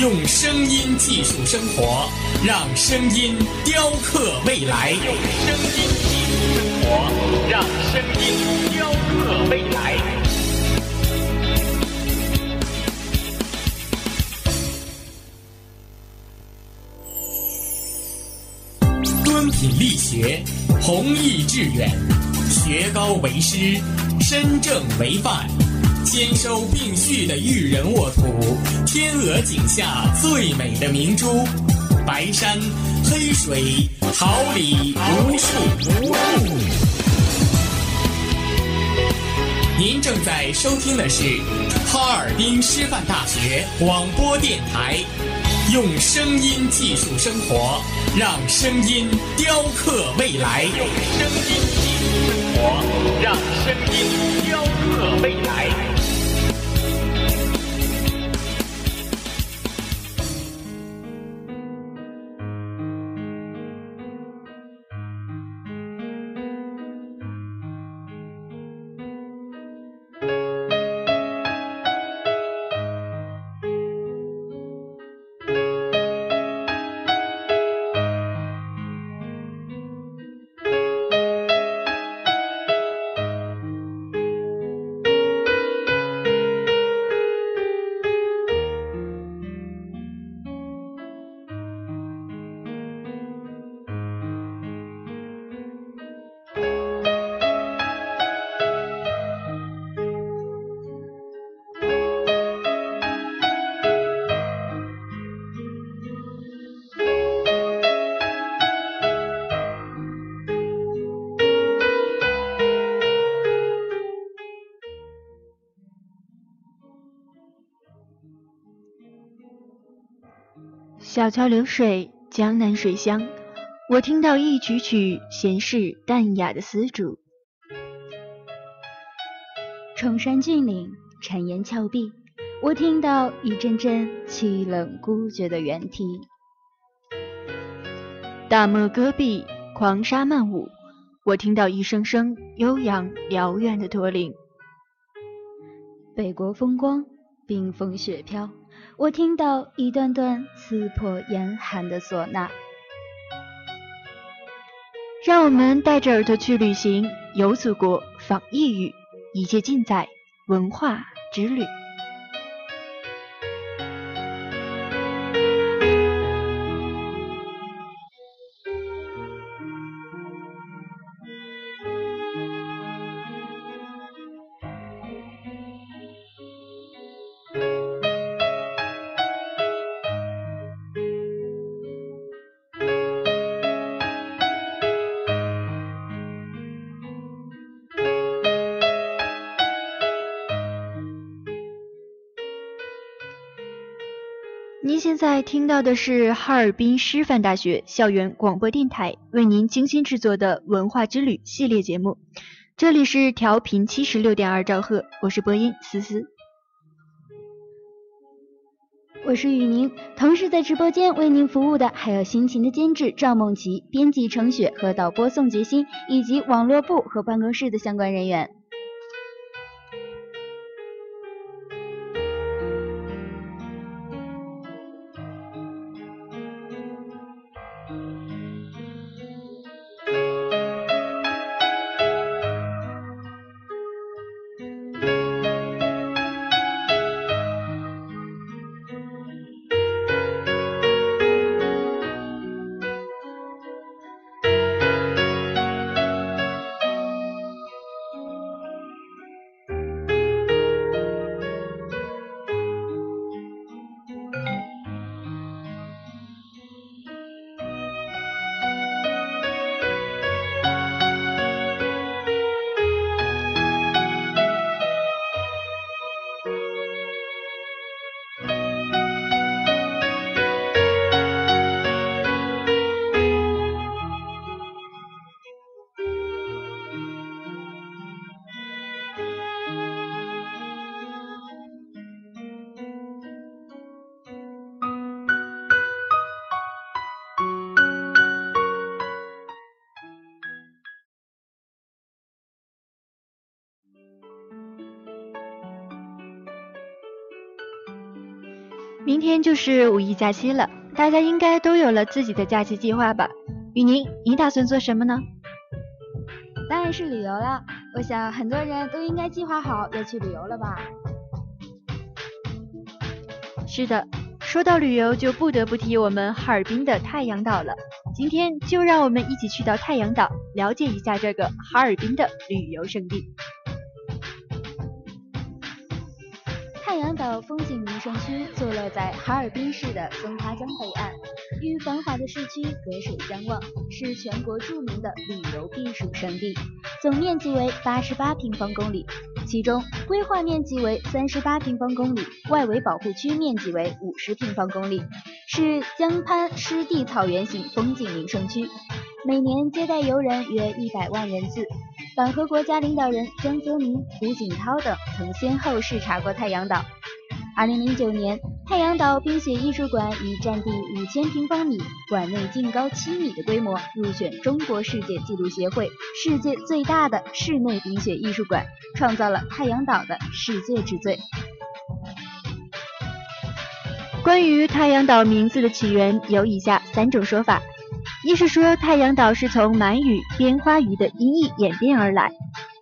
用声音技术生活，让声音雕刻未来。用声音技术生活，让声音雕刻未来。敦品力学，弘毅致远，学高为师，身正为范。兼收并蓄的育人沃土，天鹅颈下最美的明珠，白山黑水，桃李无数。您正在收听的是哈尔滨师范大学广播电台，用声音技术生活，让声音雕刻未来。用声音技术生活，让声音雕刻未来。小桥流水，江南水乡。我听到一曲曲闲适淡雅的丝竹，崇山峻岭，谗岩峭壁。我听到一阵阵凄冷孤绝的猿啼，大漠戈壁，狂沙漫舞。我听到一声声悠扬辽远的驼铃，北国风光，冰封雪飘。我听到一段段刺破严寒的唢呐，让我们带着耳朵去旅行，游祖国，访异域，一切尽在文化之旅。您现在听到的是哈尔滨师范大学校园广播电台为您精心制作的文化之旅系列节目，这里是调频七十六点二兆赫，我是播音思思，我是雨宁，同时在直播间为您服务的还有辛勤的监制赵梦琪、编辑程雪和导播宋杰新，以及网络部和办公室的相关人员。天就是五一假期了，大家应该都有了自己的假期计划吧？雨宁，你打算做什么呢？当然是旅游了。我想很多人都应该计划好要去旅游了吧？是的，说到旅游，就不得不提我们哈尔滨的太阳岛了。今天就让我们一起去到太阳岛，了解一下这个哈尔滨的旅游胜地。岛风景名胜区坐落在哈尔滨市的松花江北岸，与繁华的市区隔水相望，是全国著名的旅游避暑胜地。总面积为八十八平方公里，其中规划面积为三十八平方公里，外围保护区面积为五十平方公里，是江滩湿地草原型风景名胜区，每年接待游人约一百万人次。党和国家领导人江泽民、胡锦涛等曾先后视察过太阳岛。二零零九年，太阳岛冰雪艺术馆以占地五千平方米、馆内净高七米的规模，入选中国世界纪录协会世界最大的室内冰雪艺术馆，创造了太阳岛的世界之最。关于太阳岛名字的起源，有以下三种说法。一是说太阳岛是从满语“边花鱼”的音译演变而来。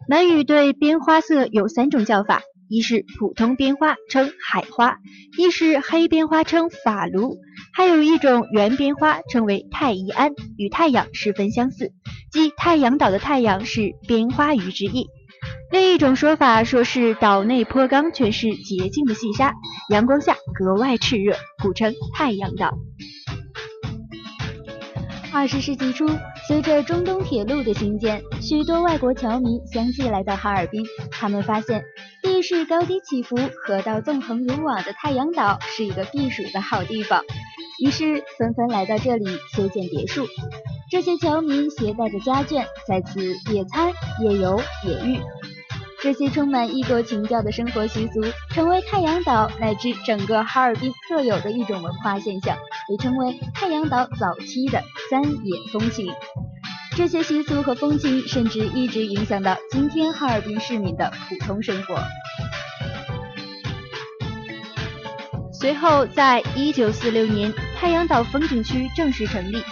满语对边花色有三种叫法：一是普通边花称海花，一是黑边花称法卢，还有一种圆边花称为太宜安，与太阳十分相似，即太阳岛的太阳是边花鱼之意。另一种说法说是岛内坡冈全是洁净的细沙，阳光下格外炽热，故称太阳岛。二十世纪初，随着中东铁路的兴建，许多外国侨民相继来到哈尔滨。他们发现，地势高低起伏、河道纵横如网的太阳岛是一个避暑的好地方，于是纷纷来到这里修建别墅。这些侨民携带着家眷，在此野餐、野游、野浴。这些充满异国情调的生活习俗，成为太阳岛乃至整个哈尔滨特有的一种文化现象，被称为太阳岛早期的三野风情。这些习俗和风情，甚至一直影响到今天哈尔滨市民的普通生活。随后，在一九四六年，太阳岛风景区正式成立。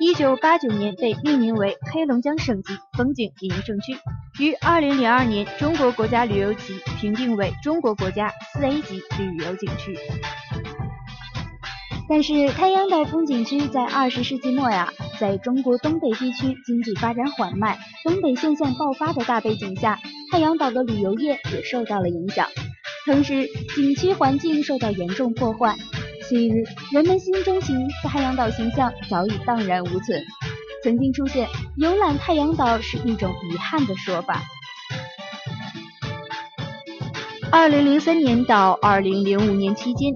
一九八九年被命名为黑龙江省级风景名胜区，于二零零二年中国国家旅游局评定为中国国家四 A 级旅游景区。但是太阳岛风景区在二十世纪末呀，在中国东北地区经济发展缓慢、东北现象爆发的大背景下，太阳岛的旅游业也受到了影响，同时景区环境受到严重破坏。昔日人们心中形太阳岛形象早已荡然无存，曾经出现游览太阳岛是一种遗憾的说法。二零零三年到二零零五年期间，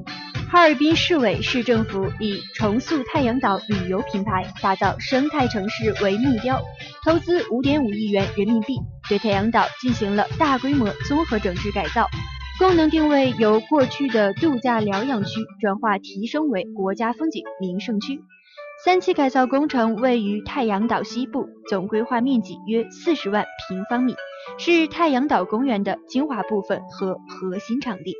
哈尔滨市委市政府以重塑太阳岛旅游品牌、打造生态城市为目标，投资五点五亿元人民币，对太阳岛进行了大规模综合整治改造。功能定位由过去的度假疗养区转化提升为国家风景名胜区。三期改造工程位于太阳岛西部，总规划面积约四十万平方米，是太阳岛公园的精华部分和核心场地。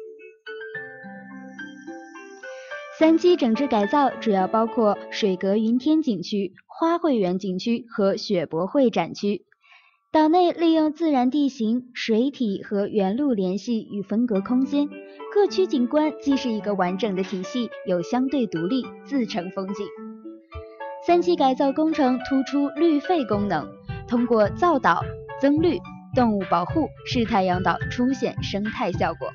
三期整治改造主要包括水阁云天景区、花卉园景区和雪博会展区。岛内利用自然地形、水体和原路联系与分隔空间，各区景观既是一个完整的体系，又相对独立，自成风景。三期改造工程突出绿肺功能，通过造岛、增绿、动物保护，使太阳岛出现生态效果。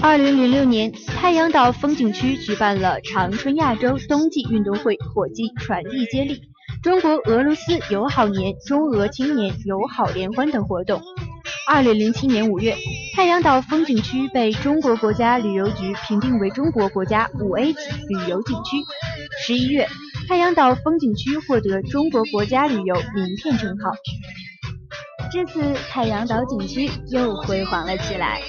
二零零六年，太阳岛风景区举办了长春亚洲冬季运动会火炬传递接力。中国俄罗斯友好年、中俄青年友好联欢等活动。二零零七年五月，太阳岛风景区被中国国家旅游局评定为中国国家五 A 级旅游景区。十一月，太阳岛风景区获得中国国家旅游名片称号。至此，太阳岛景区又辉煌了起来。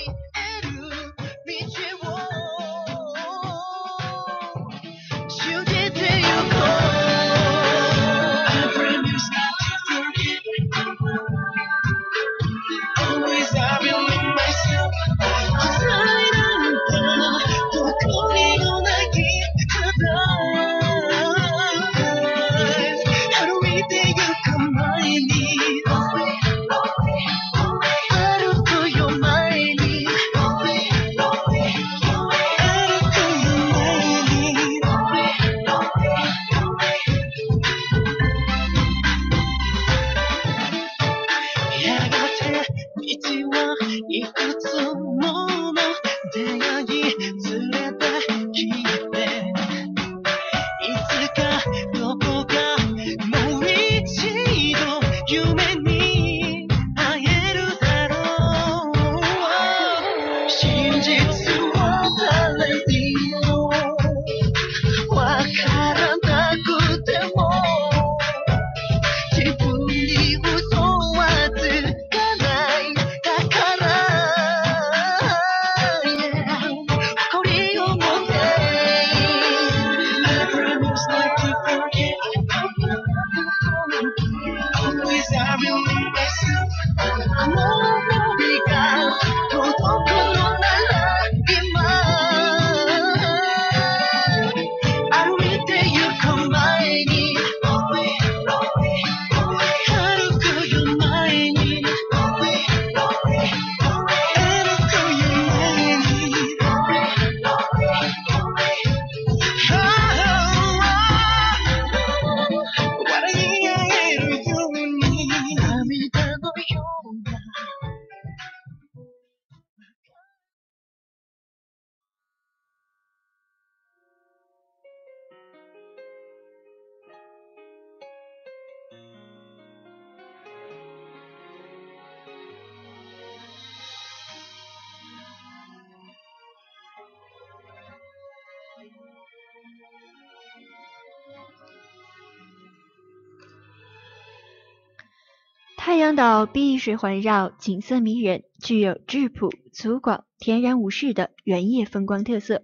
太阳岛碧水环绕，景色迷人，具有质朴、粗犷、天然无事的原野风光特色。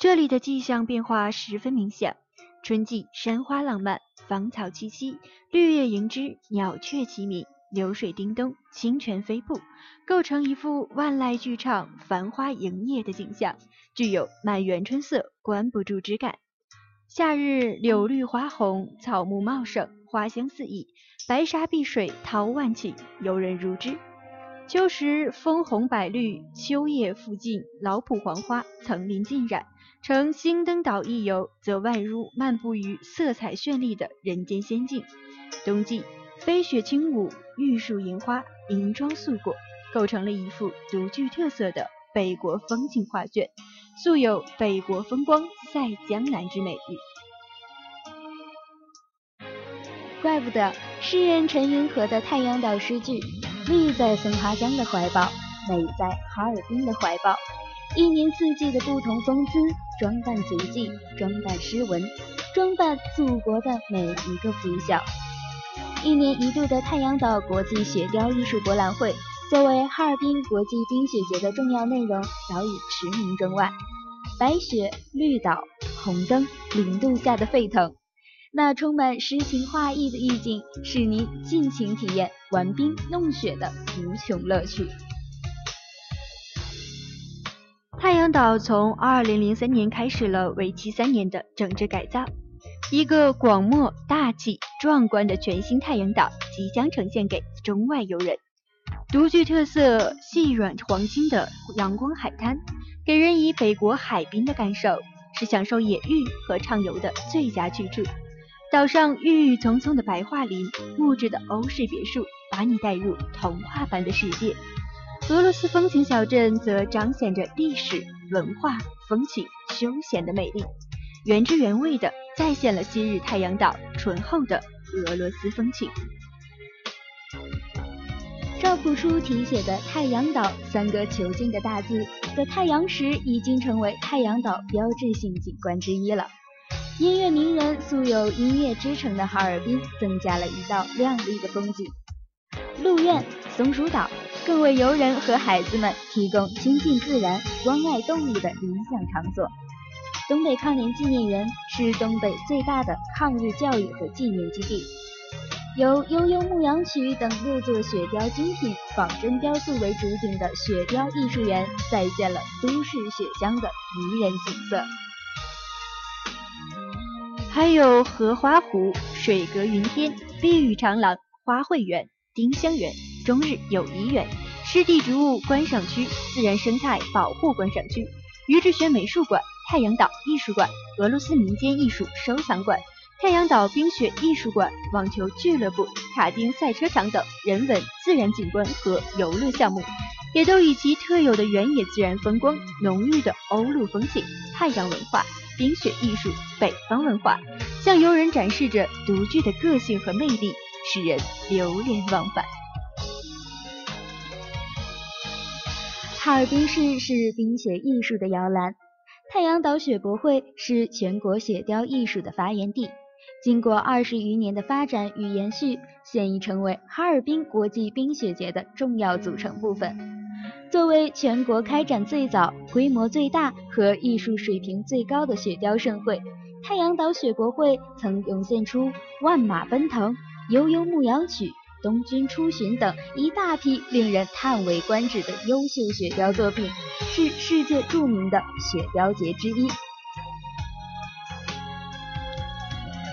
这里的气象变化十分明显，春季山花浪漫，芳草萋萋，绿叶迎枝，鸟雀齐鸣，流水叮咚，清泉飞瀑，构成一幅万籁俱唱、繁花营业的景象，具有满园春色、关不住之感。夏日柳绿花红，草木茂盛，花香四溢。白沙碧水，桃万顷，游人如织。秋时枫红百绿，秋叶附近老圃黄花，层林尽染。乘星登岛一游，则宛如漫步于色彩绚丽的人间仙境。冬季飞雪轻舞，玉树银花，银装素裹，构成了一幅独具特色的北国风情画卷，素有“北国风光赛江南”之美誉。怪不得诗人陈云和的《太阳岛》诗句：“立在松花江的怀抱，美在哈尔滨的怀抱。”一年四季的不同风姿，装扮足迹，装扮诗文，装扮祖国的每一个拂晓。一年一度的太阳岛国际雪雕艺术博览会，作为哈尔滨国际冰雪节的重要内容，早已驰名中外。白雪、绿岛、红灯、零度下的沸腾。那充满诗情画意的意境，使您尽情体验玩冰弄雪的无穷乐趣。太阳岛从二零零三年开始了为期三年的整治改造，一个广袤大气壮观的全新太阳岛即将呈现给中外游人。独具特色、细软黄金的阳光海滩，给人以北国海滨的感受，是享受野浴和畅游的最佳去处。岛上郁郁葱葱的白桦林，木质的欧式别墅，把你带入童话般的世界。俄罗斯风情小镇则彰显着历史文化风情、休闲的美丽，原汁原味的再现了昔日太阳岛醇厚的俄罗斯风情。赵朴初题写的“太阳岛”三个遒劲的大字的太阳石，已经成为太阳岛标志性景观之一了。音乐名人素有“音乐之城”的哈尔滨，增加了一道亮丽的风景。鹿苑、松鼠岛更为游人和孩子们提供亲近自然、关爱动物的理想场所。东北抗联纪念园是东北最大的抗日教育和纪念基地，由悠悠牧羊曲等六座雪雕精品仿真雕塑为主景的雪雕艺术园，再现了都市雪乡的迷人景色。还有荷花湖、水阁云天、碧玉长廊、花卉园、丁香园、中日友谊园、湿地植物观赏区、自然生态保护观赏区、于志学美术馆、太阳岛艺术馆、俄罗斯民间艺术收藏馆、太阳岛冰雪艺术馆、网球俱乐部、卡丁赛车场等人文自然景观和游乐项目，也都以其特有的原野自然风光、浓郁的欧陆风情、太阳文化。冰雪艺术、北方文化，向游人展示着独具的个性和魅力，使人流连忘返。哈尔滨市是冰雪艺术的摇篮，太阳岛雪博会是全国雪雕艺术的发源地。经过二十余年的发展与延续，现已成为哈尔滨国际冰雪节的重要组成部分。作为全国开展最早、规模最大和艺术水平最高的雪雕盛会，太阳岛雪博会曾涌现出《万马奔腾》《悠悠牧羊曲》。东军出巡等一大批令人叹为观止的优秀雪雕作品，是世界著名的雪雕节之一。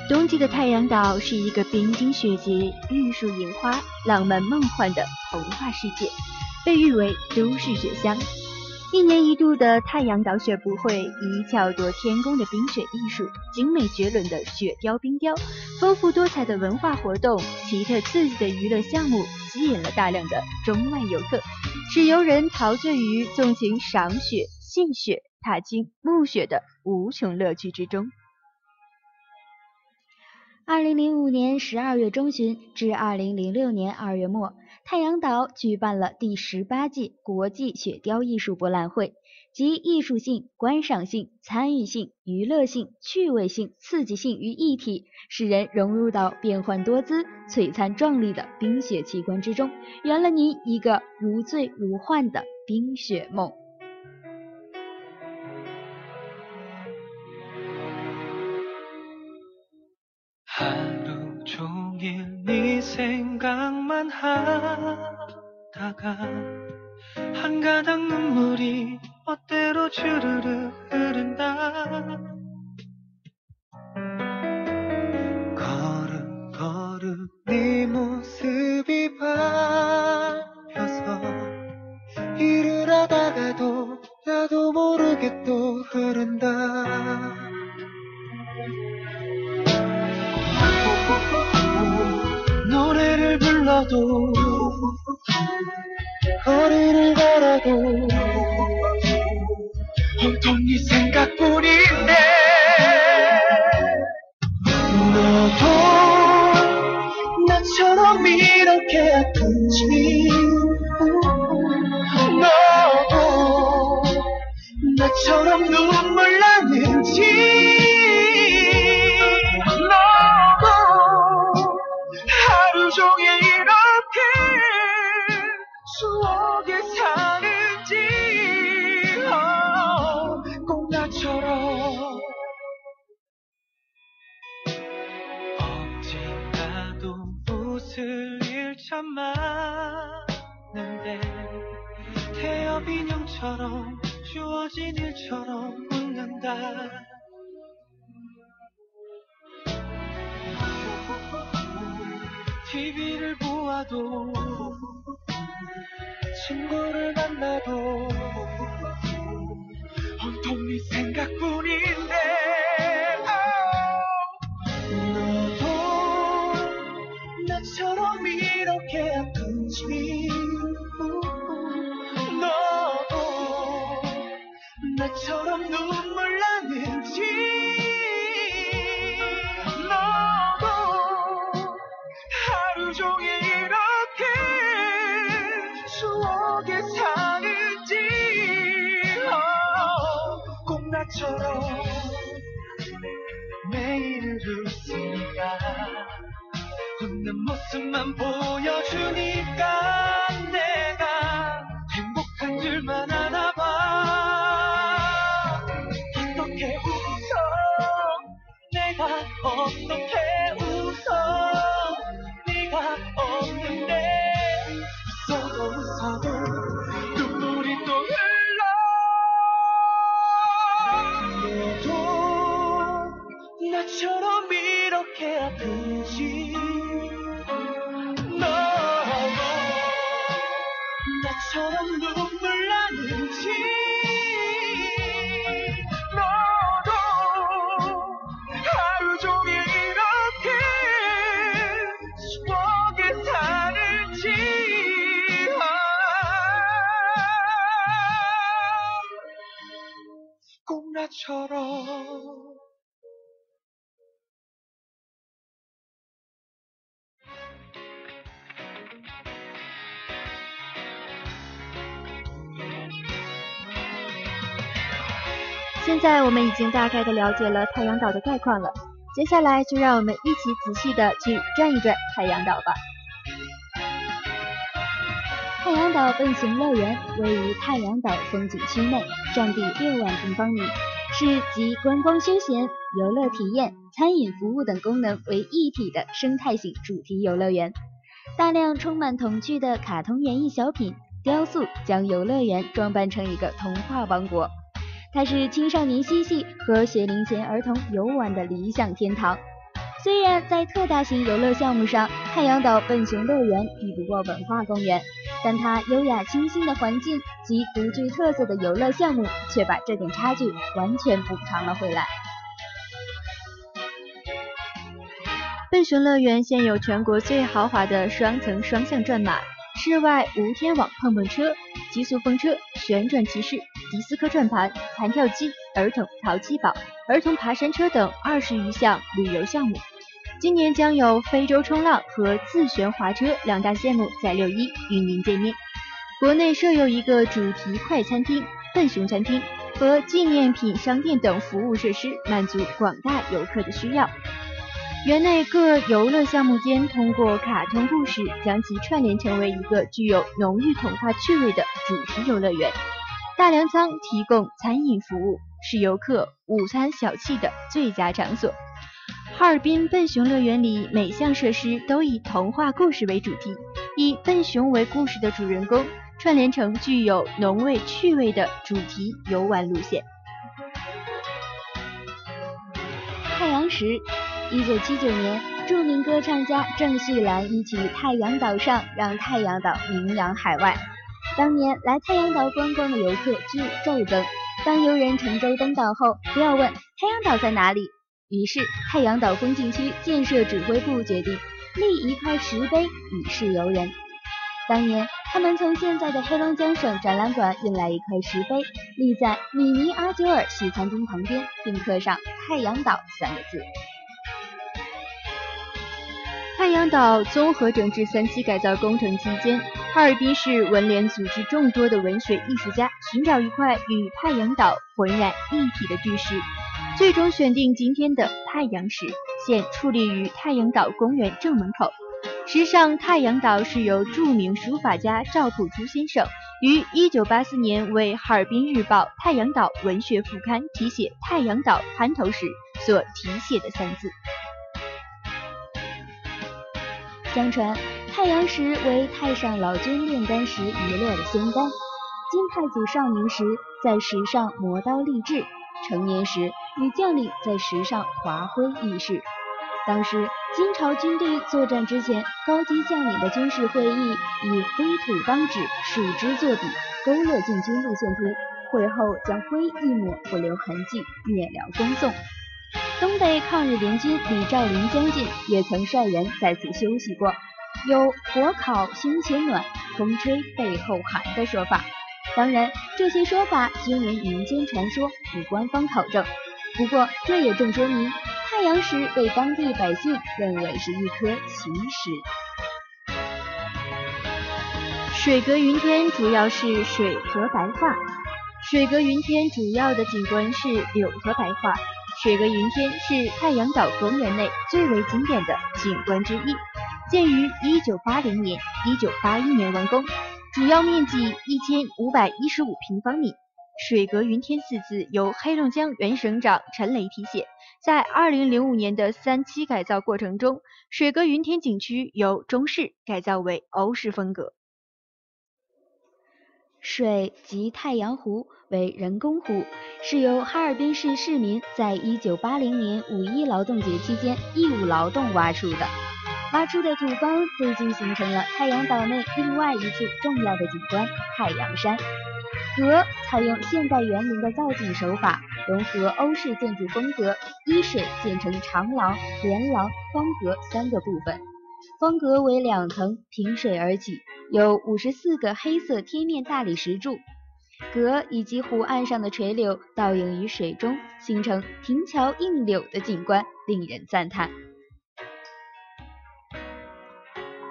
冬季的太阳岛是一个冰晶雪洁、玉树银花、浪漫梦幻的童话世界，被誉为都市雪乡。一年一度的太阳岛雪博会，以巧夺天工的冰雪艺术、精美绝伦的雪雕冰雕、丰富多彩的文化活动、奇特刺激的娱乐项目，吸引了大量的中外游客，使游人陶醉于纵情赏雪、戏雪、踏青、暮雪的无穷乐趣之中。二零零五年十二月中旬至二零零六年二月末。太阳岛举办了第十八届国际雪雕艺术博览会，集艺术性、观赏性、参与性、娱乐性、趣味性、刺激性于一体，使人融入到变幻多姿、璀璨壮丽的冰雪奇观之中，圆了您一个如醉如幻的冰雪梦。 만 하다가 한 가닥 눈물이 멋대로 주르르 흐른다. 걸음 걸음 네 모습이 바 TV를 보아도 친구를 만나도 온통 네 생각뿐인데. 나처럼 이렇게 아픈지 너도 나처럼 나처럼 매일 웃으니까 웃는 모습만 보여주니까 在我们已经大概的了解了太阳岛的概况了，接下来就让我们一起仔细的去转一转太阳岛吧。太阳岛奔行乐园位于太阳岛风景区内，占地六万平方米，是集观光休闲、游乐体验、餐饮服务等功能为一体的生态型主题游乐园。大量充满童趣的卡通园艺小品、雕塑，将游乐园装扮成一个童话王国。它是青少年嬉戏和学龄前儿童游玩的理想天堂。虽然在特大型游乐项目上，太阳岛笨熊乐园比不过文化公园，但它优雅清新的环境及独具特色的游乐项目，却把这点差距完全补偿了回来。笨熊乐园现有全国最豪华的双层双向转马、室外无天网碰碰车、极速风车、旋转骑士、迪斯科转盘、弹跳机、儿童淘气堡、儿童爬山车等二十余项旅游项目。今年将有非洲冲浪和自旋滑车两大项目在六一与您见面。国内设有一个主题快餐厅——笨熊餐厅和纪念品商店等服务设施，满足广大游客的需要。园内各游乐项目间通过卡通故事将其串联成为一个具有浓郁童话趣味的主题游乐园。大粮仓提供餐饮服务，是游客午餐小憩的最佳场所。哈尔滨笨熊乐园里每项设施都以童话故事为主题，以笨熊为故事的主人公串联成具有浓味趣味的主题游玩路线。太阳石，一九七九年，著名歌唱家郑绪岚一曲《太阳岛上》让太阳岛名扬海外。当年来太阳岛观光的游客剧骤增，当游人乘舟登岛后，不要问太阳岛在哪里。于是，太阳岛风景区建设指挥部决定立一块石碑以示游人。当年，他们从现在的黑龙江省展览馆运来一块石碑，立在米尼阿久尔西餐厅旁边，并刻上“太阳岛”三个字。太阳岛综合整治三期改造工程期间，哈尔滨市文联组织众多的文学艺术家寻找一块与太阳岛浑然一体的巨石。最终选定今天的太阳石，现矗立于太阳岛公园正门口。时上太阳岛是由著名书法家赵朴初先生于1984年为《哈尔滨日报》太阳岛文学副刊题写“太阳岛”滩头时所题写的三字。相传，太阳石为太上老君炼丹时遗落的仙丹。金太祖少年时在石上磨刀立志，成年时。与将领在石上划挥议事。当时金朝军队作战之前，高级将领的军事会议以灰土当纸，树枝作笔，勾勒进军路线图。会后将灰一抹，不留痕迹，灭了公纵。东北抗日联军李兆麟将军也曾率人在此休息过，有火烤胸前暖，风吹背后寒的说法。当然，这些说法均为民间传说，无官方考证。不过，这也正说明太阳石被当地百姓认为是一颗奇石。水阁云天主要是水和白桦。水阁云天主要的景观是柳和白桦。水阁云天是太阳岛公园内最为经典的景观之一，建于1980年，1981年完工，主要面积1515平方米。水阁云天四字由黑龙江原省长陈雷题写。在二零零五年的三期改造过程中，水阁云天景区由中式改造为欧式风格。水及太阳湖为人工湖，是由哈尔滨市市民在一九八零年五一劳动节期间义务劳动挖出的。挖出的土方最近形成了太阳岛内另外一处重要的景观——太阳山。阁采用现代园林的造景手法，融合欧式建筑风格，依水建成长廊、连廊、方阁三个部分。方阁为两层，平水而起，有五十四个黑色贴面大理石柱。阁以及湖岸上的垂柳倒映于水中，形成亭桥映柳的景观，令人赞叹。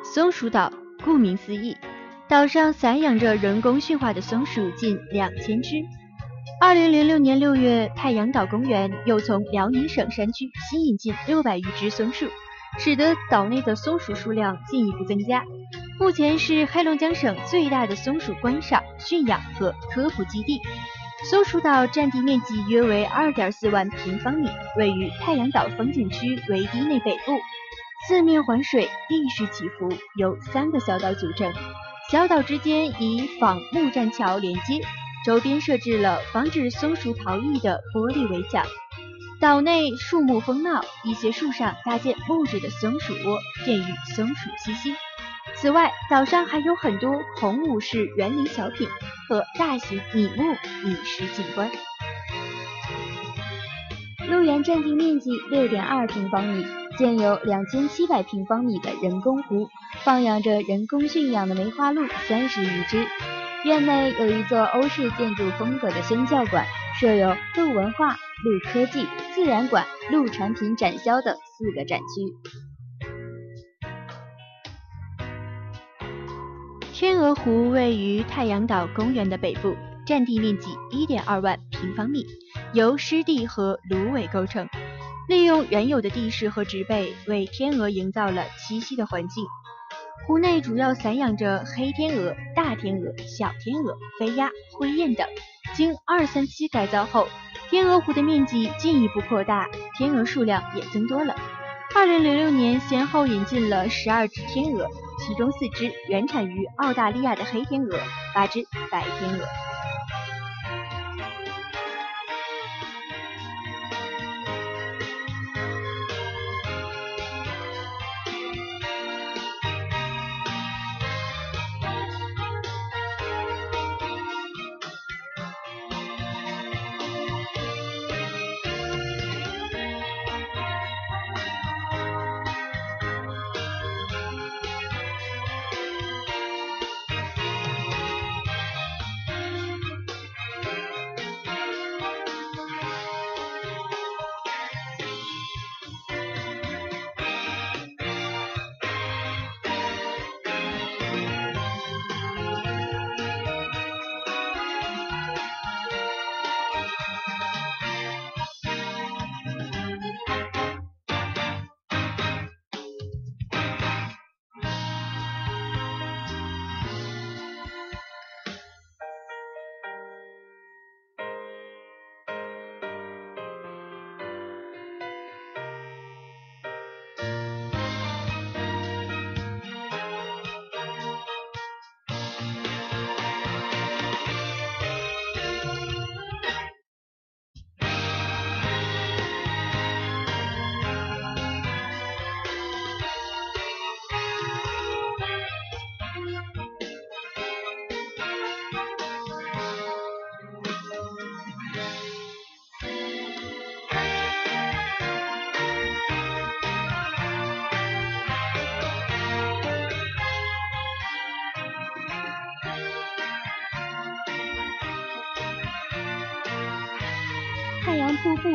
松鼠岛，顾名思义。岛上散养着人工驯化的松鼠近两千只。二零零六年六月，太阳岛公园又从辽宁省山区新引进六百余只松树，使得岛内的松鼠数量进一步增加。目前是黑龙江省最大的松鼠观赏、驯养和科普基地。松鼠岛占地面积约为二点四万平方米，位于太阳岛风景区围堤内北部，四面环水，地势起伏，由三个小岛组成。小岛之间以仿木栈桥连接。周边设置了防止松鼠逃逸的玻璃围墙。岛内树木丰茂，一些树上搭建木质的松鼠窝，便于松鼠栖息。此外，岛上还有很多红武士园林小品和大型拟木拟石景观。鹿园占地面积六点二平方米，建有两千七百平方米的人工湖，放养着人工驯养的梅花鹿三十余只。院内有一座欧式建筑风格的宣教馆，设有鹿文化、鹿科技、自然馆、鹿产品展销的四个展区。天鹅湖位于太阳岛公园的北部，占地面积一点二万平方米，由湿地和芦苇构成，利用原有的地势和植被，为天鹅营造了栖息的环境。湖内主要散养着黑天鹅、大天鹅、小天鹅、飞鸭、灰雁等。经二三期改造后，天鹅湖的面积进一步扩大，天鹅数量也增多了。二零零六年，先后引进了十二只天鹅，其中四只原产于澳大利亚的黑天鹅，八只白天鹅。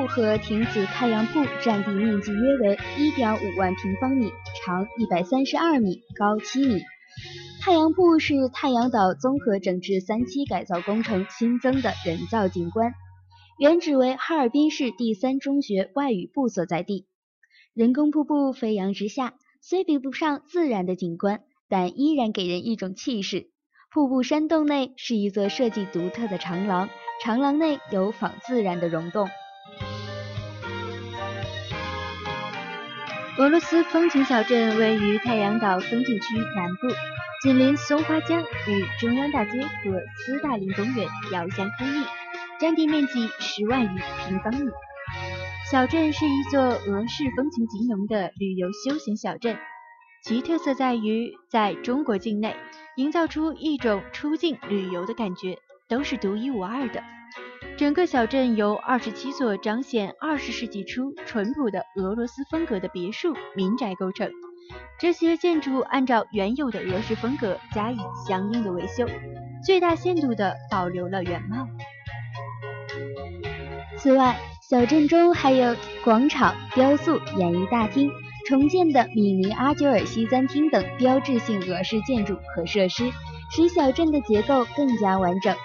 和亭子太阳瀑占地面积约为1.5万平方米，长132米，高7米。太阳瀑是太阳岛综合整治三期改造工程新增的人造景观，原址为哈尔滨市第三中学外语部所在地。人工瀑布飞扬直下，虽比不上自然的景观，但依然给人一种气势。瀑布山洞内是一座设计独特的长廊，长廊内有仿自然的溶洞。俄罗斯风情小镇位于太阳岛风景区南部，紧邻松花江，与中央大街和斯大林公园遥相呼应，占地面积十万余平方米。小镇是一座俄式风情极浓的旅游休闲小镇，其特色在于在中国境内营造出一种出境旅游的感觉，都是独一无二的。整个小镇由二十七座彰显二十世纪初淳朴的俄罗斯风格的别墅民宅构成，这些建筑按照原有的俄式风格加以相应的维修，最大限度地保留了原貌。此外，小镇中还有广场、雕塑、演艺大厅、重建的米尼阿久尔西餐厅等标志性俄式建筑和设施，使小镇的结构更加完整。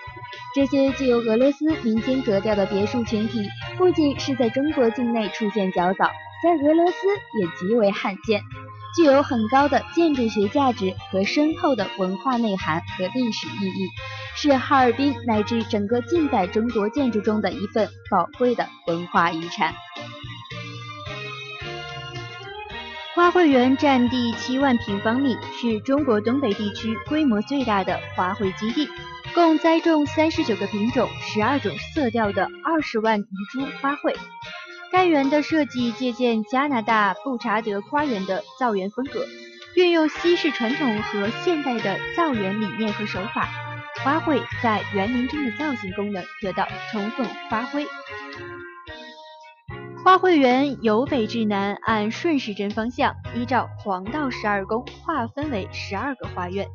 这些具有俄罗斯民间格调的别墅群体，不仅是在中国境内出现较早，在俄罗斯也极为罕见，具有很高的建筑学价值和深厚的文化内涵和历史意义，是哈尔滨乃至整个近代中国建筑中的一份宝贵的文化遗产。花卉园占地七万平方米，是中国东北地区规模最大的花卉基地，共栽种三十九个品种、十二种色调的二十万余株花卉。该园的设计借鉴加拿大布查德花园的造园风格，运用西式传统和现代的造园理念和手法，花卉在园林中的造型功能得到充分发挥。花卉园由北至南按顺时针方向，依照黄道十二宫划分为十二个花园。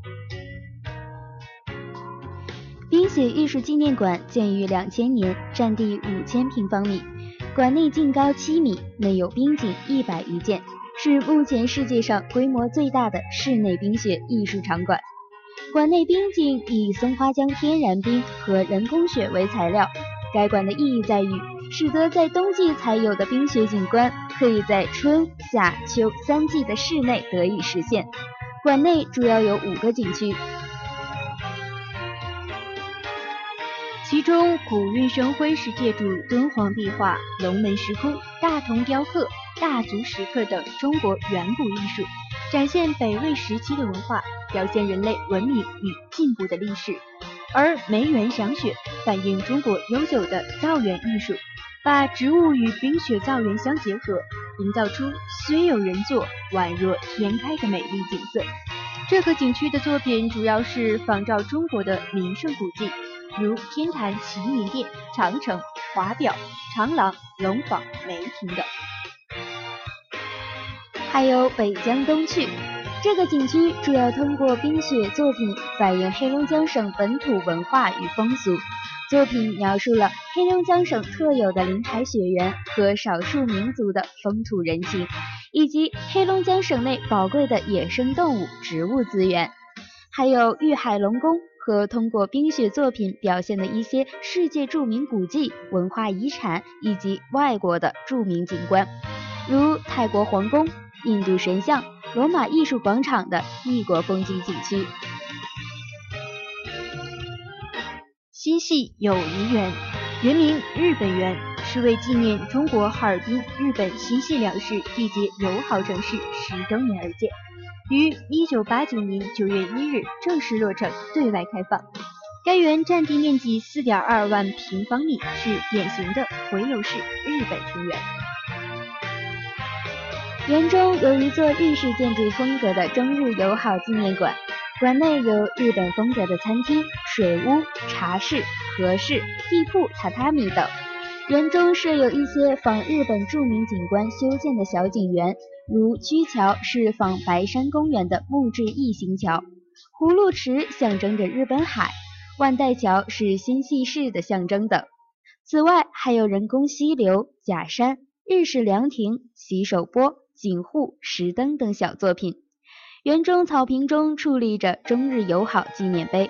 冰雪艺术纪念馆建于两千年，占地五千平方米，馆内净高七米，内有冰景一百余件，是目前世界上规模最大的室内冰雪艺术场馆。馆内冰景以松花江天然冰和人工雪为材料。该馆的意义在于。使得在冬季才有的冰雪景观，可以在春夏秋三季的室内得以实现。馆内主要有五个景区，其中古韵生辉是借助敦煌壁画、龙门石窟、大同雕刻、大足石刻等中国远古艺术，展现北魏时期的文化，表现人类文明与进步的历史；而梅园赏雪反映中国悠久的造园艺术。把植物与冰雪造园相结合，营造出虽有人作，宛若天开的美丽景色。这个景区的作品主要是仿照中国的名胜古迹，如天坛、祈年殿、长城、华表、长廊、龙坊、梅亭等。还有北疆东去，这个景区主要通过冰雪作品反映黑龙江省本土文化与风俗。作品描述了黑龙江省特有的林海雪原和少数民族的风土人情，以及黑龙江省内宝贵的野生动物、植物资源，还有玉海龙宫和通过冰雪作品表现的一些世界著名古迹、文化遗产以及外国的著名景观，如泰国皇宫、印度神像、罗马艺术广场的异国风景景区。新系友谊园，原名日本园，是为纪念中国哈尔滨、日本新系两市缔结友好城市十周年而建，于一九八九年九月一日正式落成，对外开放。该园占地面积四点二万平方米，是典型的回流式日本庭园。园中有一座日式建筑风格的中日友好纪念馆。馆内有日本风格的餐厅、水屋、茶室、和室、地铺、榻榻米等。园中设有一些仿日本著名景观修建的小景园，如曲桥是仿白山公园的木质异形桥，葫芦池象征着日本海，万代桥是新系市的象征等。此外，还有人工溪流、假山、日式凉亭、洗手钵、景户、石灯等小作品。园中草坪中矗立着中日友好纪念碑。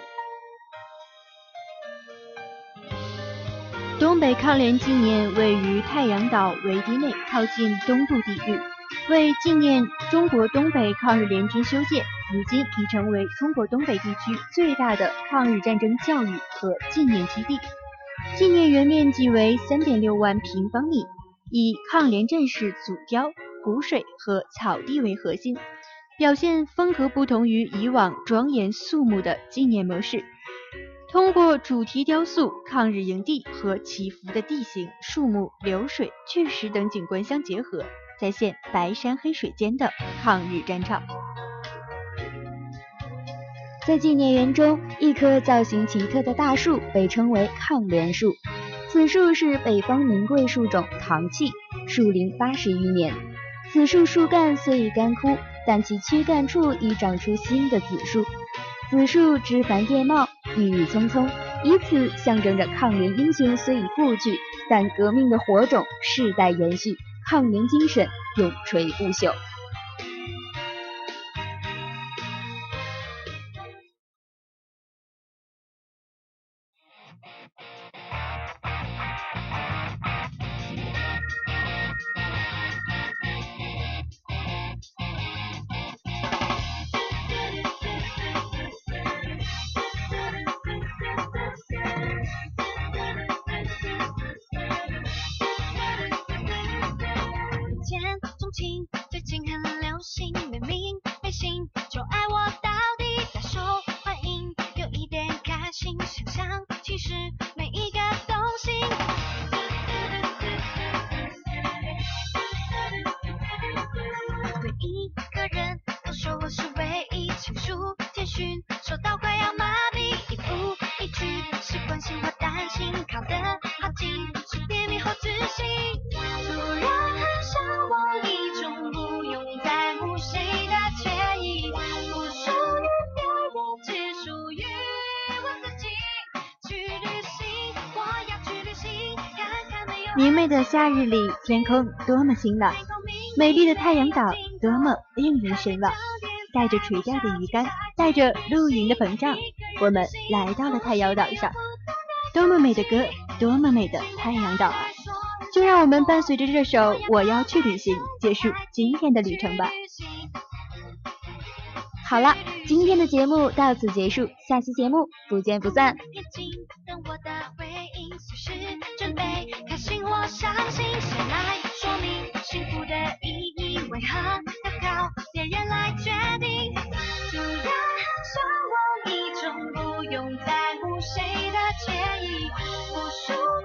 东北抗联纪念位于太阳岛围堤内，靠近东部地域，为纪念中国东北抗日联军修建，如今已成为中国东北地区最大的抗日战争教育和纪念基地。纪念园面积为三点六万平方米，以抗联战士祖雕、湖水和草地为核心。表现风格不同于以往庄严肃穆的纪念模式，通过主题雕塑、抗日营地和起伏的地形、树木、流水、巨石等景观相结合，再现白山黑水间的抗日战场。在纪念园中，一棵造型奇特的大树被称为抗联树，此树是北方名贵树种唐契，树龄八十余年。此树树干虽已干枯。但其躯干处已长出新的紫树，紫树枝繁叶茂，郁郁葱葱，以此象征着抗联英雄虽已故去，但革命的火种世代延续，抗联精神永垂不朽。明媚的夏日里，天空多么晴朗，美丽的太阳岛多么令人神往。带着垂钓的鱼竿，带着露营的膨胀，我们来到了太阳岛上。多么美的歌，多么美的太阳岛啊！就让我们伴随着这首《我要去旅行》，结束今天的旅程吧。好了，今天的节目到此结束，下期节目不见不散。是准备开心，我相信谁来说明幸福的意义？为何要靠别人来决定？突然爱上我，你种不用在乎谁的建议。我输。